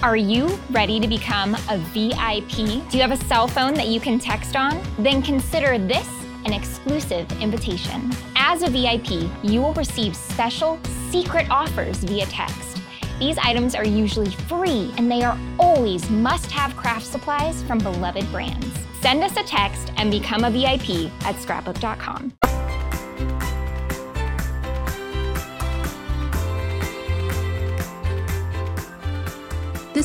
Are you ready to become a VIP? Do you have a cell phone that you can text on? Then consider this an exclusive invitation. As a VIP, you will receive special secret offers via text. These items are usually free and they are always must have craft supplies from beloved brands. Send us a text and become a VIP at scrapbook.com.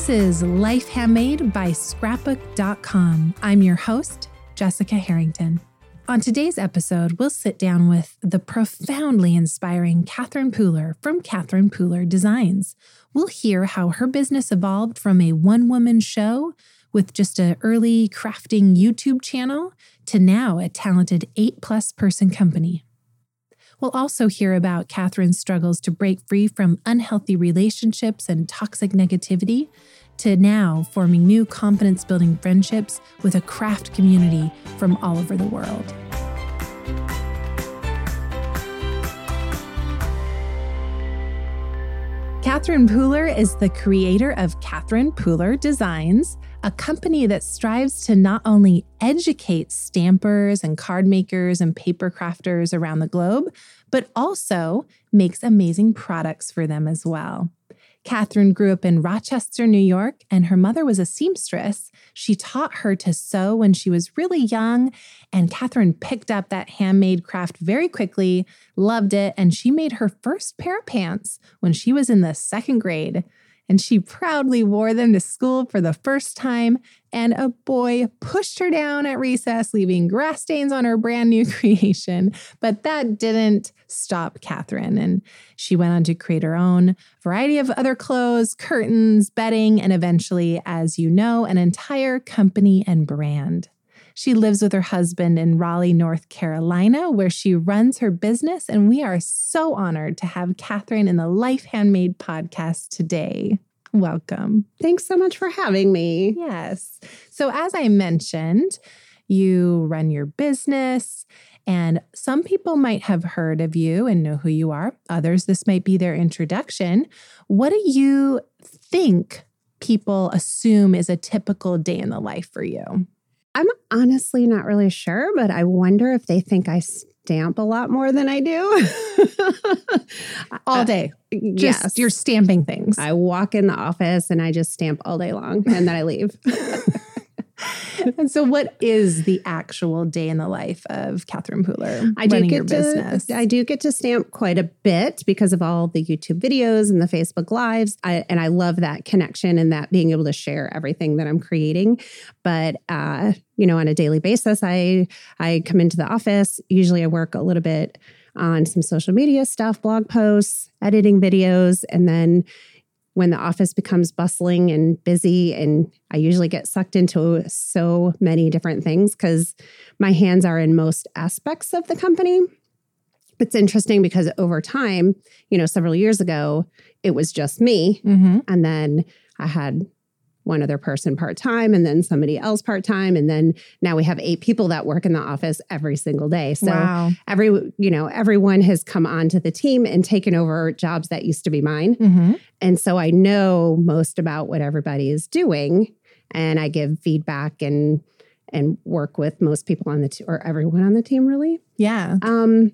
This is Life Handmade by Scrapbook.com. I'm your host, Jessica Harrington. On today's episode, we'll sit down with the profoundly inspiring Catherine Pooler from Catherine Pooler Designs. We'll hear how her business evolved from a one woman show with just an early crafting YouTube channel to now a talented eight plus person company. We'll also hear about Catherine's struggles to break free from unhealthy relationships and toxic negativity, to now forming new confidence building friendships with a craft community from all over the world. Catherine Pooler is the creator of Catherine Pooler Designs, a company that strives to not only educate stampers and card makers and paper crafters around the globe, but also makes amazing products for them as well. Catherine grew up in Rochester, New York, and her mother was a seamstress. She taught her to sew when she was really young, and Catherine picked up that handmade craft very quickly, loved it, and she made her first pair of pants when she was in the second grade and she proudly wore them to school for the first time. And a boy pushed her down at recess, leaving grass stains on her brand new creation. But that didn't stop Catherine. And she went on to create her own variety of other clothes, curtains, bedding, and eventually, as you know, an entire company and brand. She lives with her husband in Raleigh, North Carolina, where she runs her business. And we are so honored to have Catherine in the Life Handmade podcast today. Welcome. Thanks so much for having me. Yes. So, as I mentioned, you run your business, and some people might have heard of you and know who you are. Others, this might be their introduction. What do you think people assume is a typical day in the life for you? I'm honestly not really sure, but I wonder if they think I stamp a lot more than I do. all day. Uh, just yes. you're stamping things. I walk in the office and I just stamp all day long and then I leave. and so, what is the actual day in the life of Catherine Pooler? I do get to business? I do get to stamp quite a bit because of all the YouTube videos and the Facebook lives, I, and I love that connection and that being able to share everything that I'm creating. But uh, you know, on a daily basis, I I come into the office. Usually, I work a little bit on some social media stuff, blog posts, editing videos, and then when the office becomes bustling and busy and I usually get sucked into so many different things because my hands are in most aspects of the company. It's interesting because over time, you know, several years ago, it was just me. Mm-hmm. And then I had one other person part time and then somebody else part time. And then now we have eight people that work in the office every single day. So wow. every, you know, everyone has come onto the team and taken over jobs that used to be mine. Mm-hmm. And so I know most about what everybody is doing and I give feedback and, and work with most people on the team or everyone on the team really. Yeah. Um,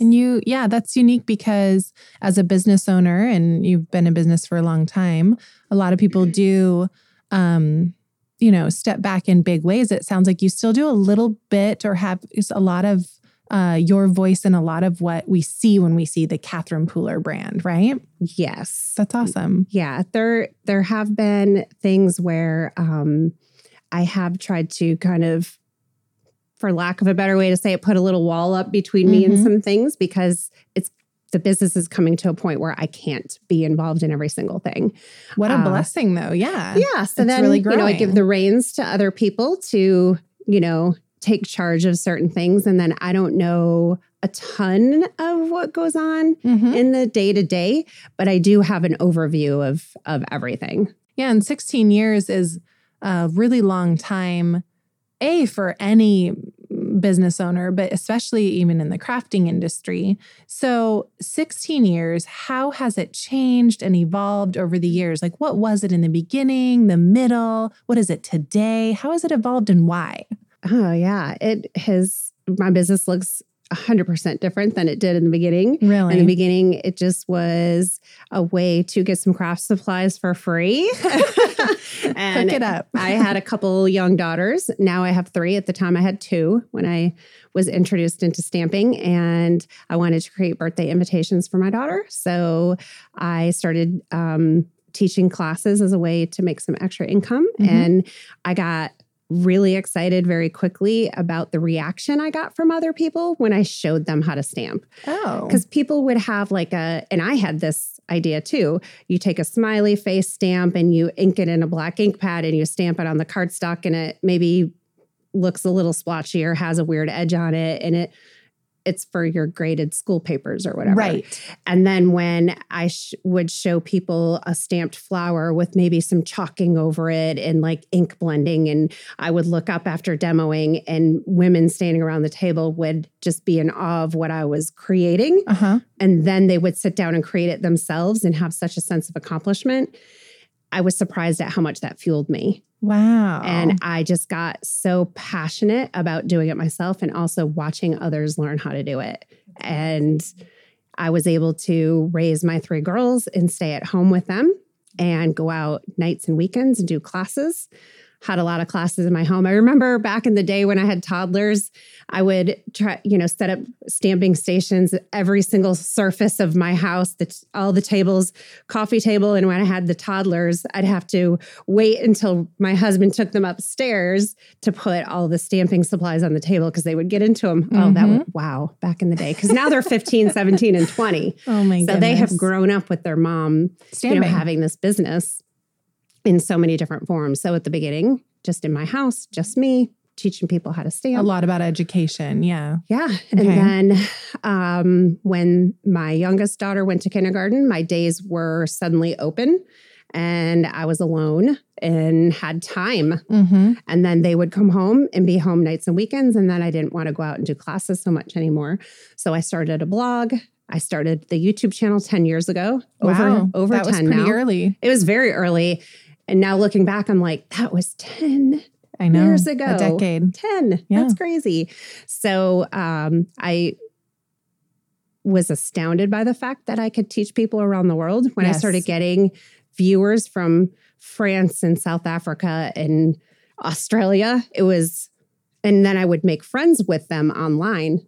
and you, yeah, that's unique because as a business owner and you've been in business for a long time, a lot of people mm-hmm. do, um, you know, step back in big ways. It sounds like you still do a little bit or have a lot of uh, your voice in a lot of what we see when we see the Catherine Pooler brand, right? Yes, that's awesome. Yeah, there there have been things where um, I have tried to kind of for lack of a better way to say it, put a little wall up between me mm-hmm. and some things because it's the business is coming to a point where I can't be involved in every single thing. What a uh, blessing, though. Yeah. Yeah. So it's then, really you know, I give the reins to other people to, you know, take charge of certain things. And then I don't know a ton of what goes on mm-hmm. in the day to day, but I do have an overview of of everything. Yeah. And 16 years is a really long time a for any business owner, but especially even in the crafting industry. So, 16 years, how has it changed and evolved over the years? Like, what was it in the beginning, the middle? What is it today? How has it evolved and why? Oh, yeah. It has, my business looks 100% different than it did in the beginning. Really? In the beginning, it just was a way to get some craft supplies for free. and Hook it up. I had a couple young daughters. Now I have three. At the time, I had two when I was introduced into stamping, and I wanted to create birthday invitations for my daughter. So I started um, teaching classes as a way to make some extra income. Mm-hmm. And I got really excited very quickly about the reaction I got from other people when I showed them how to stamp. Oh. Because people would have like a, and I had this idea too. You take a smiley face stamp and you ink it in a black ink pad and you stamp it on the cardstock and it maybe looks a little splotchy or has a weird edge on it and it it's for your graded school papers or whatever. Right. And then when I sh- would show people a stamped flower with maybe some chalking over it and like ink blending, and I would look up after demoing, and women standing around the table would just be in awe of what I was creating. Uh-huh. And then they would sit down and create it themselves and have such a sense of accomplishment. I was surprised at how much that fueled me. Wow. And I just got so passionate about doing it myself and also watching others learn how to do it. And I was able to raise my three girls and stay at home with them and go out nights and weekends and do classes had a lot of classes in my home. I remember back in the day when I had toddlers, I would try, you know, set up stamping stations every single surface of my house, the, all the tables, coffee table. And when I had the toddlers, I'd have to wait until my husband took them upstairs to put all the stamping supplies on the table because they would get into them. Mm-hmm. Oh, that mm-hmm. wow, back in the day. Because now they're 15, 17, and 20. Oh my So goodness. they have grown up with their mom, stamping. you know, having this business in so many different forms. So at the beginning, just in my house, just me teaching people how to stamp. A lot about education. Yeah. Yeah. And then um, when my youngest daughter went to kindergarten, my days were suddenly open and I was alone and had time. Mm-hmm. And then they would come home and be home nights and weekends. And then I didn't want to go out and do classes so much anymore. So I started a blog. I started the YouTube channel 10 years ago. Wow. Over, over that 10 was pretty now. early. It was very early. And now looking back, I'm like, that was 10 I know, years ago. A decade. 10. Yeah. That's crazy. So um, I was astounded by the fact that I could teach people around the world when yes. I started getting viewers from France and South Africa and Australia. It was, and then I would make friends with them online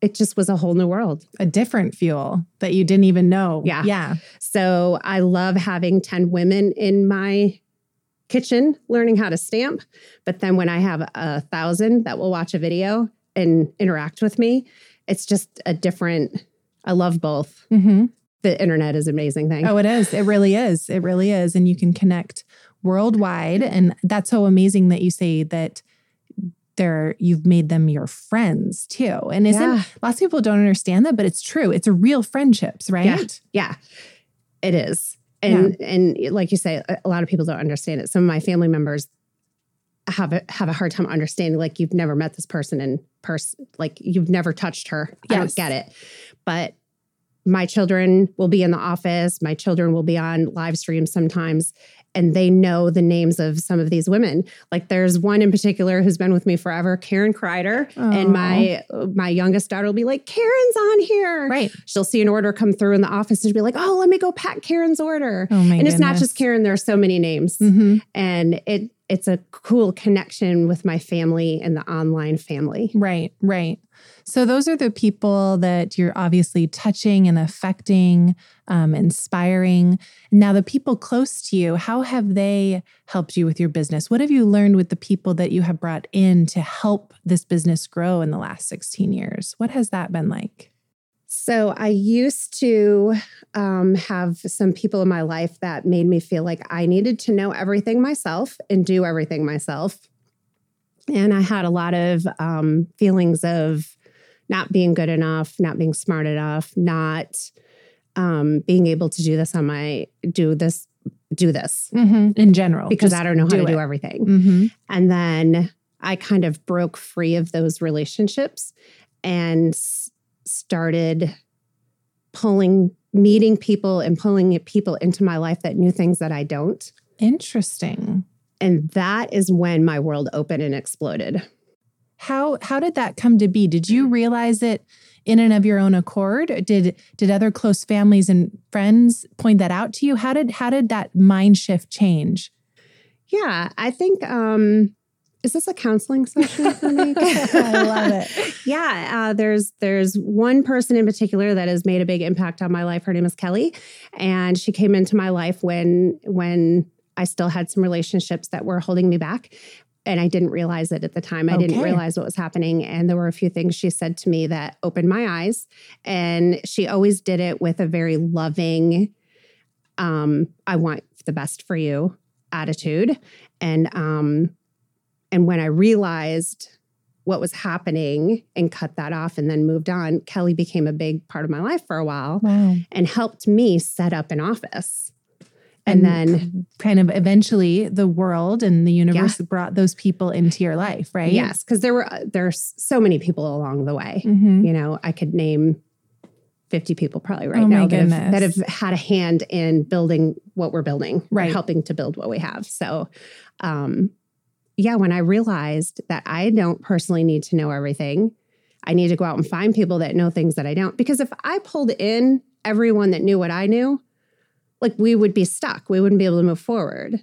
it just was a whole new world. A different fuel that you didn't even know. Yeah. Yeah. So I love having 10 women in my kitchen learning how to stamp. But then when I have a thousand that will watch a video and interact with me, it's just a different, I love both. Mm-hmm. The internet is amazing thing. Oh, it is. It really is. It really is. And you can connect worldwide. And that's so amazing that you say that they're you've made them your friends too. And isn't yeah. lots of people don't understand that, but it's true. It's a real friendships, right? Yeah, yeah it is. And yeah. and like you say, a lot of people don't understand it. Some of my family members have a have a hard time understanding. Like you've never met this person in person, like you've never touched her. Yes. I don't get it. But my children will be in the office. My children will be on live streams sometimes, and they know the names of some of these women. Like there's one in particular who's been with me forever, Karen Kreider, Aww. and my my youngest daughter will be like, "Karen's on here." Right. She'll see an order come through in the office and she'll be like, "Oh, let me go pack Karen's order." Oh my and it's not just Karen. There are so many names, mm-hmm. and it it's a cool connection with my family and the online family. Right. Right. So, those are the people that you're obviously touching and affecting, um, inspiring. Now, the people close to you, how have they helped you with your business? What have you learned with the people that you have brought in to help this business grow in the last 16 years? What has that been like? So, I used to um, have some people in my life that made me feel like I needed to know everything myself and do everything myself. And I had a lot of um, feelings of not being good enough, not being smart enough, not um, being able to do this on my do this do this mm-hmm. in general because I don't know how do to it. do everything. Mm-hmm. And then I kind of broke free of those relationships and started pulling, meeting people and pulling people into my life that knew things that I don't. Interesting. And that is when my world opened and exploded. How how did that come to be? Did you realize it in and of your own accord? Did did other close families and friends point that out to you? How did how did that mind shift change? Yeah, I think um is this a counseling session for me? I love it. Yeah, uh, there's there's one person in particular that has made a big impact on my life. Her name is Kelly, and she came into my life when when I still had some relationships that were holding me back. And I didn't realize it at the time. I didn't realize what was happening. And there were a few things she said to me that opened my eyes. And she always did it with a very loving, um, I want the best for you attitude. And um, and when I realized what was happening and cut that off and then moved on, Kelly became a big part of my life for a while Wow. and helped me set up an office. And, then, kind of eventually the world and the universe brought those people into your life, right? yes, because there were there's so many people along the way. Mhm. You know, I could name 50 people probably right Oh now that have, that have had a hand in building what we're building, Right. helping to build what we have. So, um, yeah, when I realized that I don't personally need to know everything, I need to go out and find people that know things that I don't. Because if I pulled in everyone that knew what I knew, like we would be stuck. We wouldn't be able to move forward.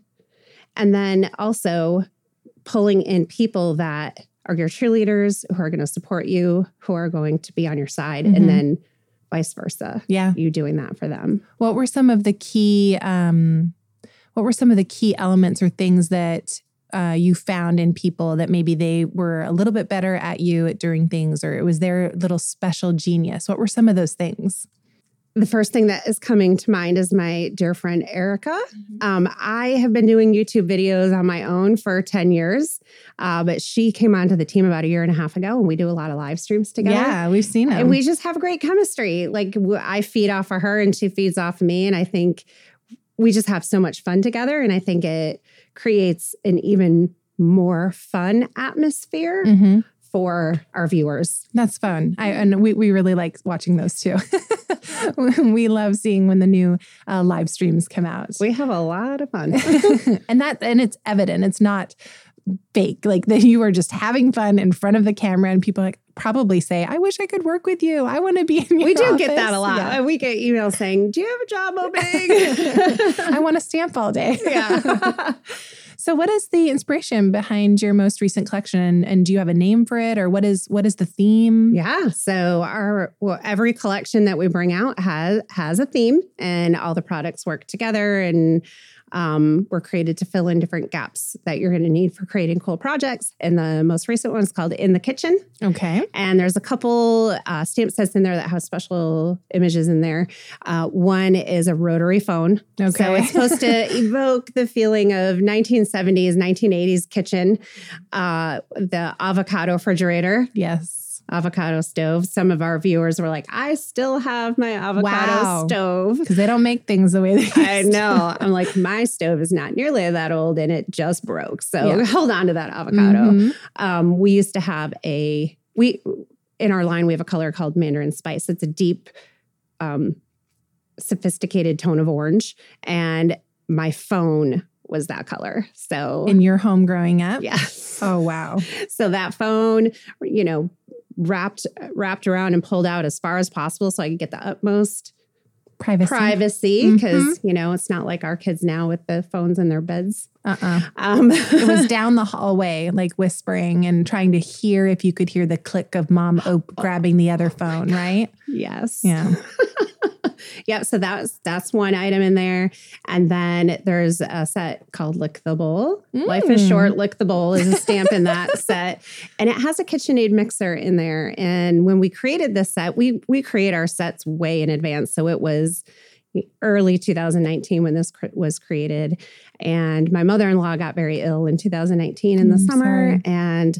And then also pulling in people that are your cheerleaders, who are going to support you, who are going to be on your side, Mhm. and then vice versa. Yeah. You doing that for them. What were some of the key um what were some of the key elements or things that uh, you found in people that maybe they were a little bit better at you at doing things or it was their little special genius? What were some of those things? The first thing that is coming to mind is my dear friend Erica. Um, I have been doing YouTube videos on my own for 10 years, uh, but she came onto the team about a year and a half ago, and we do a lot of live streams together. Yeah, we've seen them. And we just have great chemistry. Like I feed off of her and she feeds off of me. And I think we just have so much fun together. And I think it creates an even more fun atmosphere Mhm. for our viewers. That's fun. I and we, we really like watching those too. we love seeing when the new uh, live streams come out. We have a lot of fun. and that and it's evident. It's not fake. Like that you are just having fun in front of the camera and people like probably say, I wish I could work with you. I want to be in your we do get that a lot. Yeah. We get emails saying, Do you have a job opening? I want to stamp all day. yeah. So what is the inspiration behind your most recent collection and, and do you have a name for it or what is what is the theme? Yeah. So our well, every collection that we bring out has has a theme, and all the products work together, and um, were created to fill in different gaps that you're going to need for creating cool projects. And the most recent one is called "In the Kitchen," Okay. and there's a couple uh, stamp sets in there that have special images in there. Uh, one is a rotary phone, Okay. so it's supposed to evoke the feeling of 1970s, 1980s kitchen. Uh, the avocado refrigerator Yes. Avocado stove. Some of our viewers were like, I still have my avocado Wow. stove. Because they don't make things the way they used I know. I'm like, my stove is not nearly that old and it just broke. So Yeah. hold on to that avocado. Mhm. Um, we used to have a, we, in our line, we have a color called Mandarin Spice. It's a deep, um, sophisticated tone of orange. And my phone was that color. So, In your home growing up? yes. Oh wow. so that phone you know wrapped wrapped around and pulled out as far as possible so i could get the utmost Privacy. privacy because Mm-hmm. you know it's not like our kids now with the phones in their beds Uh-uh. um It was down the hallway, like whispering and trying to hear if you could hear the click of mom op- grabbing the other phone, right? yes Yeah. yep so that's that's one item in there and then there's a set called lick the bowl life is Mm. short lick the bowl is a stamp in that set and it has a kitchenaid mixer in there and when we created this set we we create our sets way in advance so it was early 2019 when this cr- was created and my mother-in-law got very ill in 2019 in the I'm summer sorry. and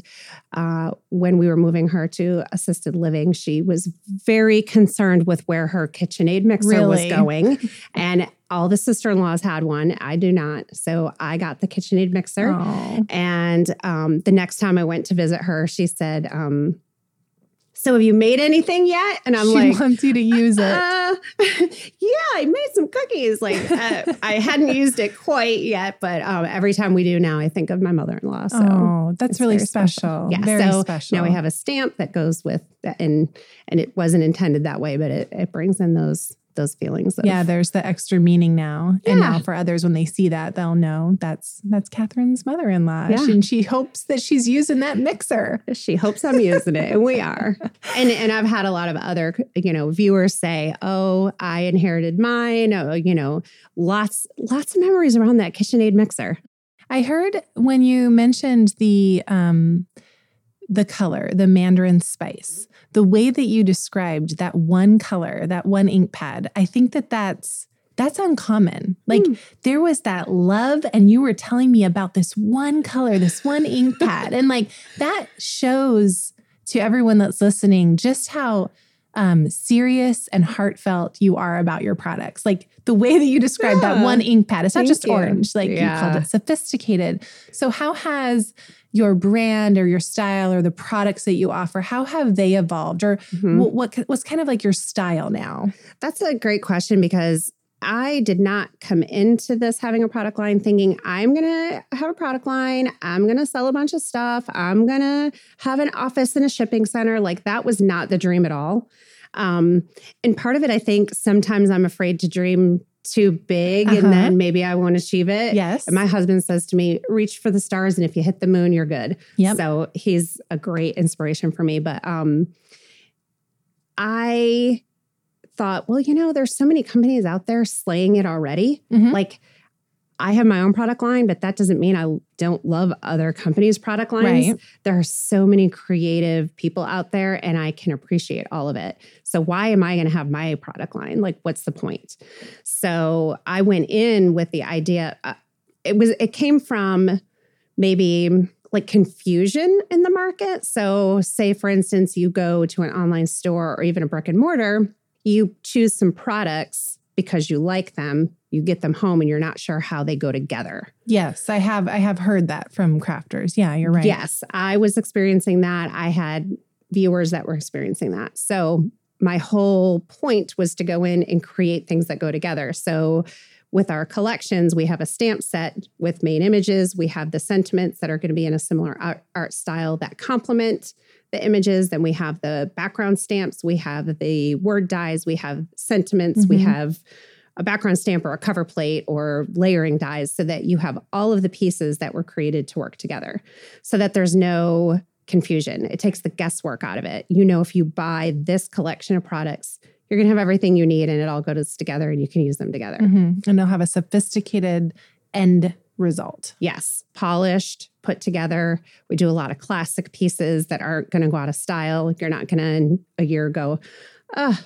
uh, when we were moving her to assisted living she was very concerned with where her KitchenAid mixer was going and all the sister-in-laws had one. I do not. So I got the KitchenAid mixer. Oh. And um, the next time I went to visit her, she said, um, so have you made anything yet? And I'm she like, wants you to use it. uh, yeah, I made some cookies. Like uh, I hadn't used it quite yet, but um, every time we do now, I think of my mother-in-law. So oh, that's really very special. Yeah. Very so special. now we have a stamp that goes with that, and and it wasn't intended that way, but it, it brings in those those feelings. Of, yeah, there's the extra meaning now. And now for others, when they see that, they'll know that's that's Catherine's mother-in-law. Yeah. And she hopes that she's using that mixer. She hopes I'm using it, and we are. And and I've had a lot of other you know viewers say, "Oh, I inherited mine." Oh, you know, lots lots of memories around that KitchenAid mixer. I heard when you mentioned the um the color, the mandarin spice, the way that you described that one color, that one ink pad, I think that that's that's uncommon. Like Mm. there was that love and you were telling me about this one color, this one ink pad and like that shows to everyone that's listening just how um, serious and heartfelt you are about your products. Like the way that you described that one ink pad, it's not just you. orange, like you called it sophisticated. So, how has your brand or your style or the products that you offer, how have they evolved? Or Mhm. what, what what's kind of like your style now? That's a great question because I did not come into this having a product line thinking I'm going to have a product line. I'm going to sell a bunch of stuff. I'm going to have an office and a shipping center. Like that was not the dream at all. Um, and part of it, I think sometimes I'm afraid to dream too big Uh-huh. and then maybe I won't achieve it. Yes. And my husband says to me, reach for the stars. And if you hit the moon, you're good. Yep. So he's a great inspiration for me. But um, I thought, well, you know, there's so many companies out there slaying it already. Mhm. Like, I have my own product line, but that doesn't mean I don't love other companies' product lines. Right. There are so many creative people out there, and I can appreciate all of it. So, why am I going to have my product line? Like, what's the point? So, I went in with the idea. Uh, it was. It came from maybe like confusion in the market. So, say for instance, you go to an online store or even a brick and mortar, you choose some products because you like them, you get them home and you're not sure how they go together. Yes, I have I have heard that from crafters. Yeah, you're right. Yes, I was experiencing that. I had viewers that were experiencing that. So, my whole point was to go in and create things that go together. So, with our collections, we have a stamp set with main images. We have the sentiments that are going to be in a similar art, art style that complement the images. Then we have the background stamps. We have the word dies. We have sentiments. We Mhm. have a background stamp or a cover plate or layering dies so that you have all of the pieces that were created to work together so that there's no confusion. It takes the guesswork out of it. You know, if you buy this collection of products, you're going to have everything you need and it all goes together and you can use them together. Mhm. And they'll have a sophisticated end result. Yes, polished, put together. We do a lot of classic pieces that aren't going to go out of style. You're not going to a year go, oh,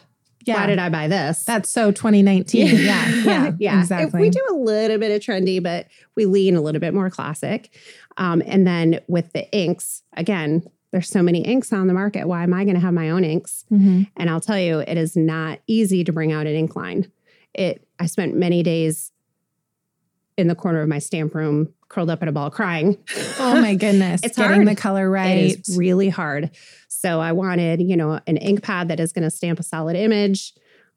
Yeah. why did I buy this? That's so 2019. Yeah. Yeah. yeah. Exactly. We do a little bit of trendy, but we lean a little bit more classic. Um, and then with the inks, again, there's so many inks on the market. Why am I going to have my own inks? Mhm. And I'll tell you, it is not easy to bring out an ink line. It I spent many days in the corner of my stamp room, curled up in a ball crying. Oh my goodness. It's Getting hard. the color right. It is really hard. So I wanted, you know, an ink pad that is going to stamp a solid image.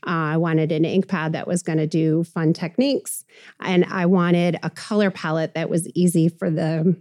Uh, I wanted an ink pad that was going to do fun techniques. And I wanted a color palette that was easy for the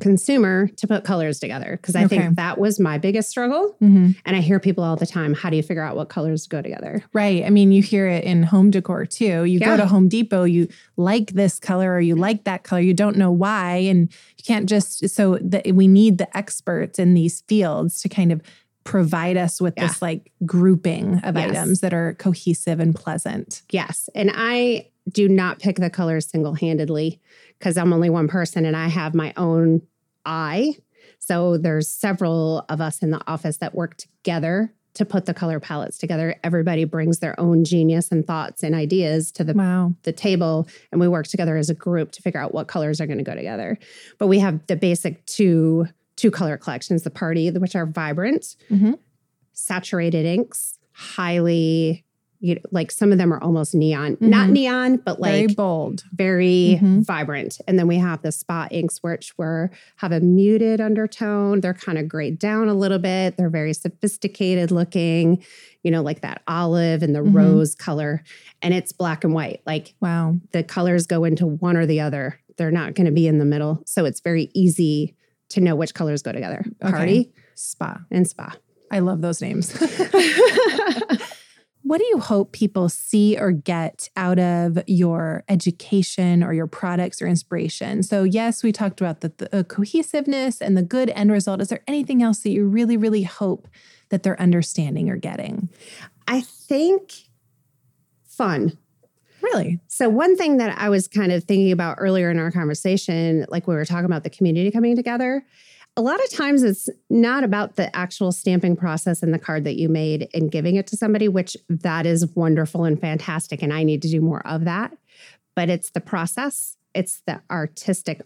consumer to put colors together. Because I Okay. think that was my biggest struggle. Mhm. And I hear people all the time, how do you figure out what colors go together? Right. I mean, you hear it in home decor too. You go to Home Depot, you like this color or you like that color, you don't know why. And you can't just, so that we need the experts in these fields to kind of provide us with Yeah. this like grouping of Yes. items that are cohesive and pleasant. Yes. And I do not pick the colors single handedly because I'm only one person and I have my own eye. So there's several of us in the office that work together to put the color palettes together. Everybody brings their own genius and thoughts and ideas to the Wow. the table and we work together as a group to figure out what colors are going to go together. But we have the basic two two color collections, the party, which are vibrant, Mhm. saturated inks, highly you know, like some of them are almost neon, not Mhm. neon, but like Very bold. very Mhm. vibrant. And then we have the spa inks, which were have a muted undertone. They're kind of grayed down a little bit. They're very sophisticated looking, you know, like that olive and the Mhm. rose color. And it's black and white. Like Wow. the colors go into one or the other. They're not going to be in the middle. So it's very easy to know which colors go together. Okay. Party Spa. and spa. I love those names. What do you hope people see or get out of your education or your products or inspiration? So, yes, we talked about the, the uh, cohesiveness and the good end result. Is there anything else that you really, really hope that they're understanding or getting? I think fun. Really? So, one thing that I was kind of thinking about earlier in our conversation, like we were talking about the community coming together, a lot of times it's not about the actual stamping process and the card that you made and giving it to somebody, which that is wonderful and fantastic. And I need to do more of that. But it's the process, it's the artistic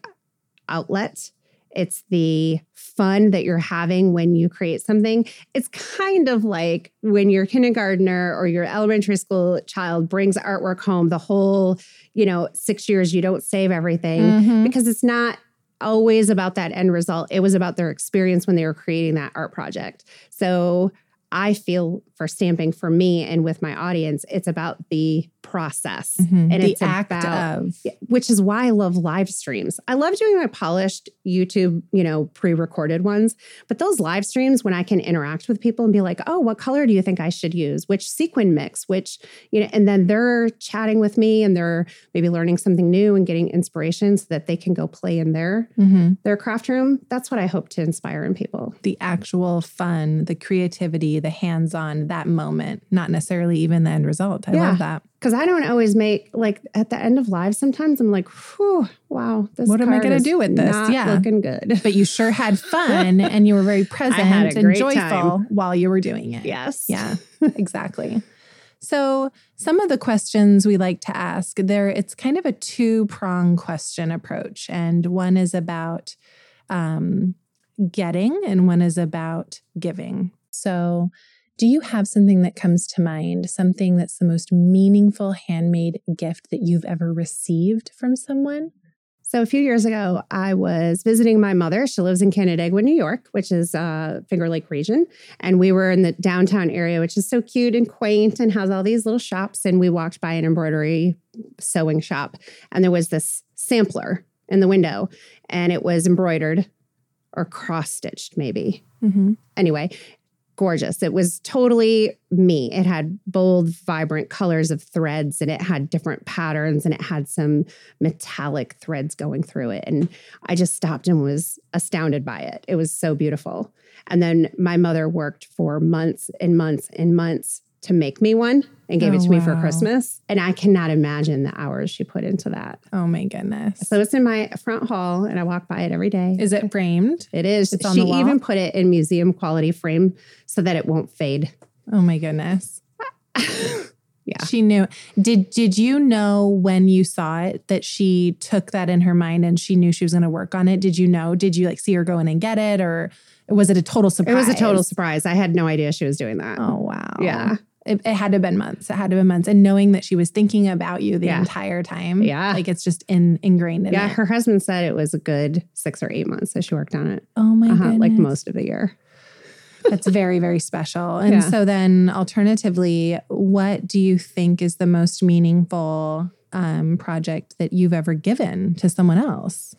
outlet. It's the fun that you're having when you create something. It's kind of like when your kindergartner or your elementary school child brings artwork home the whole, you know, six years, you don't save everything Mhm. because it's not always about that end result. It was about their experience when they were creating that art project. So I feel for stamping for me and with my audience, it's about the process. Mhm. And the it's act about of. which is why I love live streams. I love doing my polished YouTube, you know, pre-recorded ones, but those live streams when I can interact with people and be like, "Oh, what color do you think I should use? Which sequin mix? Which, you know, and then they're chatting with me and they're maybe learning something new and getting inspiration so that they can go play in their Mhm. their craft room. That's what I hope to inspire in people. The actual fun, the creativity, the hands on, that moment, not necessarily even the end result. I Yeah. love that. Because I don't always make like at the end of live. Sometimes I'm like, "Whew, wow, this What am I gonna is do with this?" Yeah. looking good." But you sure had fun and you were very present and joyful time. while you were doing it. yes, Yeah, exactly. So some of the questions we like to ask there, it's kind of a two prong question approach, and one is about um, getting, and one is about giving. So, do you have something that comes to mind, something that's the most meaningful handmade gift that you've ever received from someone? So a few years ago, I was visiting my mother. She lives in Canandaigua, New York, which is uh, Finger Lake region, and we were in the downtown area, which is so cute and quaint and has all these little shops. And we walked by an embroidery sewing shop, and there was this sampler in the window, and it was embroidered or cross stitched, maybe. Mm-hmm. Anyway, gorgeous. It was totally me. It had bold, vibrant colors of threads and it had different patterns and it had some metallic threads going through it. And I just stopped and was astounded by it. It was so beautiful. And then my mother worked for months and months and months to make me one and gave Oh, it to me for. Oh, Christmas. And I cannot imagine the hours she put into that. Oh my goodness. So it's in my front hall and I walk by it every day. is it framed? It is. It's on she the wall? even put it in museum quality frame so that it won't fade. Oh my goodness. Yeah. She knew. Did did you know when you saw it that she took that in her mind and she knew she was going to work on it? Did you know? Did you like see her go in and get it or was it a total surprise? It was a total surprise. I had no idea she was doing that. Oh wow. Yeah. It, it had to have been months. It had to have been months. And knowing that she was thinking about you the Yeah. entire time. Yeah. Like it's just in ingrained in yeah, it. her husband said it was a good six or eight months that she worked on it. oh my Uh-huh, like most of the year. That's very, very special. And Yeah. so then alternatively, what do you think is the most meaningful um, project that you've ever given to someone else?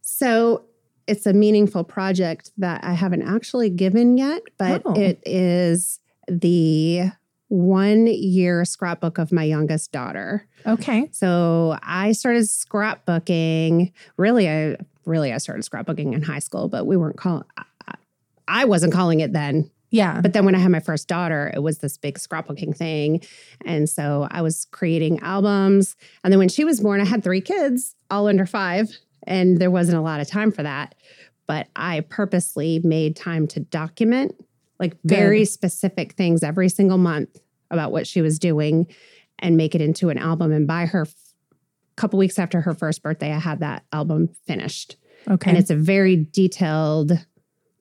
So it's a meaningful project that I haven't actually given yet, but Oh. it is the one year scrapbook of my youngest daughter. Okay. So I started scrapbooking. Really, I really I started scrapbooking in high school, but we weren't calling. I- I wasn't calling it then. Yeah. But then when I had my first daughter, it was this big scrapbooking thing. And so I was creating albums. And then when she was born, I had three kids, all under five, and there wasn't a lot of time for that. But I purposely made time to document like very Good. specific things every single month about what she was doing and make it into an album. And by her f- couple weeks after her first birthday, I had that album finished. okay. And it's a very detailed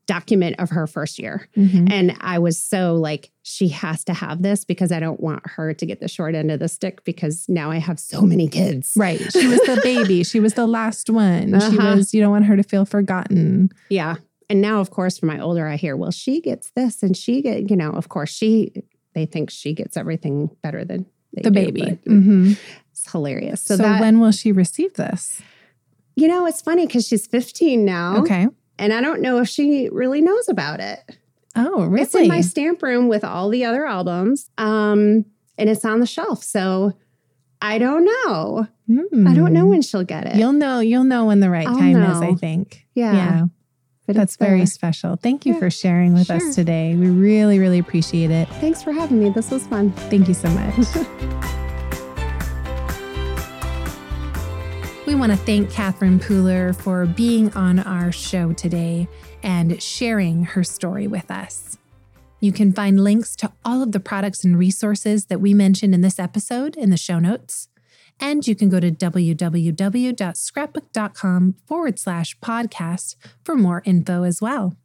document of her first year. Mm-hmm. And I was so like, she has to have this because I don't want her to get the short end of the stick because now I have so many kids. Right. She was the baby. she was the last one. Uh-huh. She was, you don't want her to feel forgotten. Yeah. And now, of course, for my older, I hear, well, she gets this and she get, you know, of course, she, they think she gets everything better than the baby. Mm-hmm. It's hilarious. So, so that, when will she receive this? You know, it's funny because she's 15 now. Okay. And I don't know if she really knows about it. Oh, really? It's in my stamp room with all the other albums. Um, and it's on the shelf. So I don't know. Mm. I don't know hmm. when she'll get it. You'll know. You'll know when the right I'll time know. is, I think. Yeah. Yeah. But That's very special. Thank you yeah, for sharing with sure. us today. We really, really appreciate it. Thanks for having me. This was fun. Thank you so much. we want to thank Catherine Pooler for being on our show today and sharing her story with us. You can find links to all of the products and resources that we mentioned in this episode in the show notes. And you can go to www.scrapbook.com forward slash podcast for more info as well.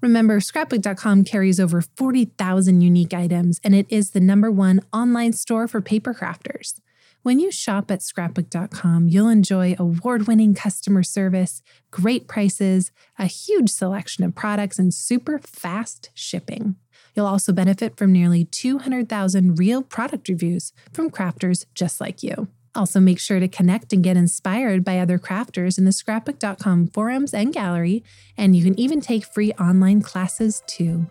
Remember, scrapbook.com carries over 40,000 unique items, and it is the number one online store for paper crafters. When you shop at scrapbook.com, you'll enjoy award winning customer service, great prices, a huge selection of products, and super fast shipping. You'll also benefit from nearly 200,000 real product reviews from crafters just like you. Also, make sure to connect and get inspired by other crafters in the scrapbook.com forums and gallery, and you can even take free online classes too.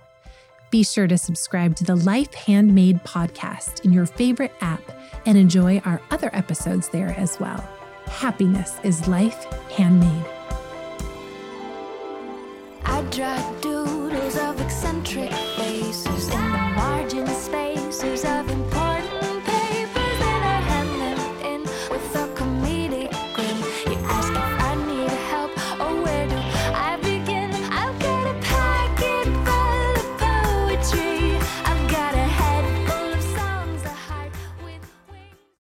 Be sure to subscribe to the Life Handmade podcast in your favorite app and enjoy our other episodes there as well. Happiness is life handmade. I draw doodles of eccentric